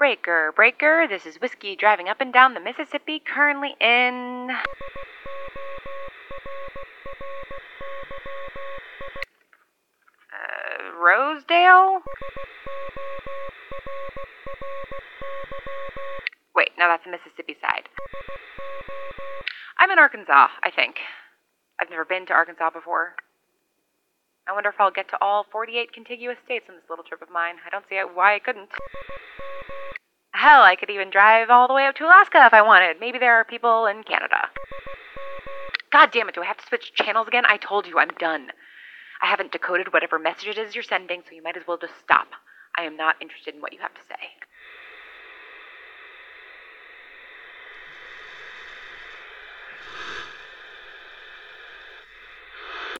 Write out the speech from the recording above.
Breaker, breaker, this is Whiskey driving up and down the Mississippi, currently in. Uh, Rosedale? Wait, no, that's the Mississippi side. I'm in Arkansas, I think. I've never been to Arkansas before. I wonder if I'll get to all 48 contiguous states on this little trip of mine. I don't see why I couldn't. Hell, I could even drive all the way up to Alaska if I wanted. Maybe there are people in Canada. God damn it, do I have to switch channels again? I told you, I'm done. I haven't decoded whatever message it is you're sending, so you might as well just stop. I am not interested in what you have to say.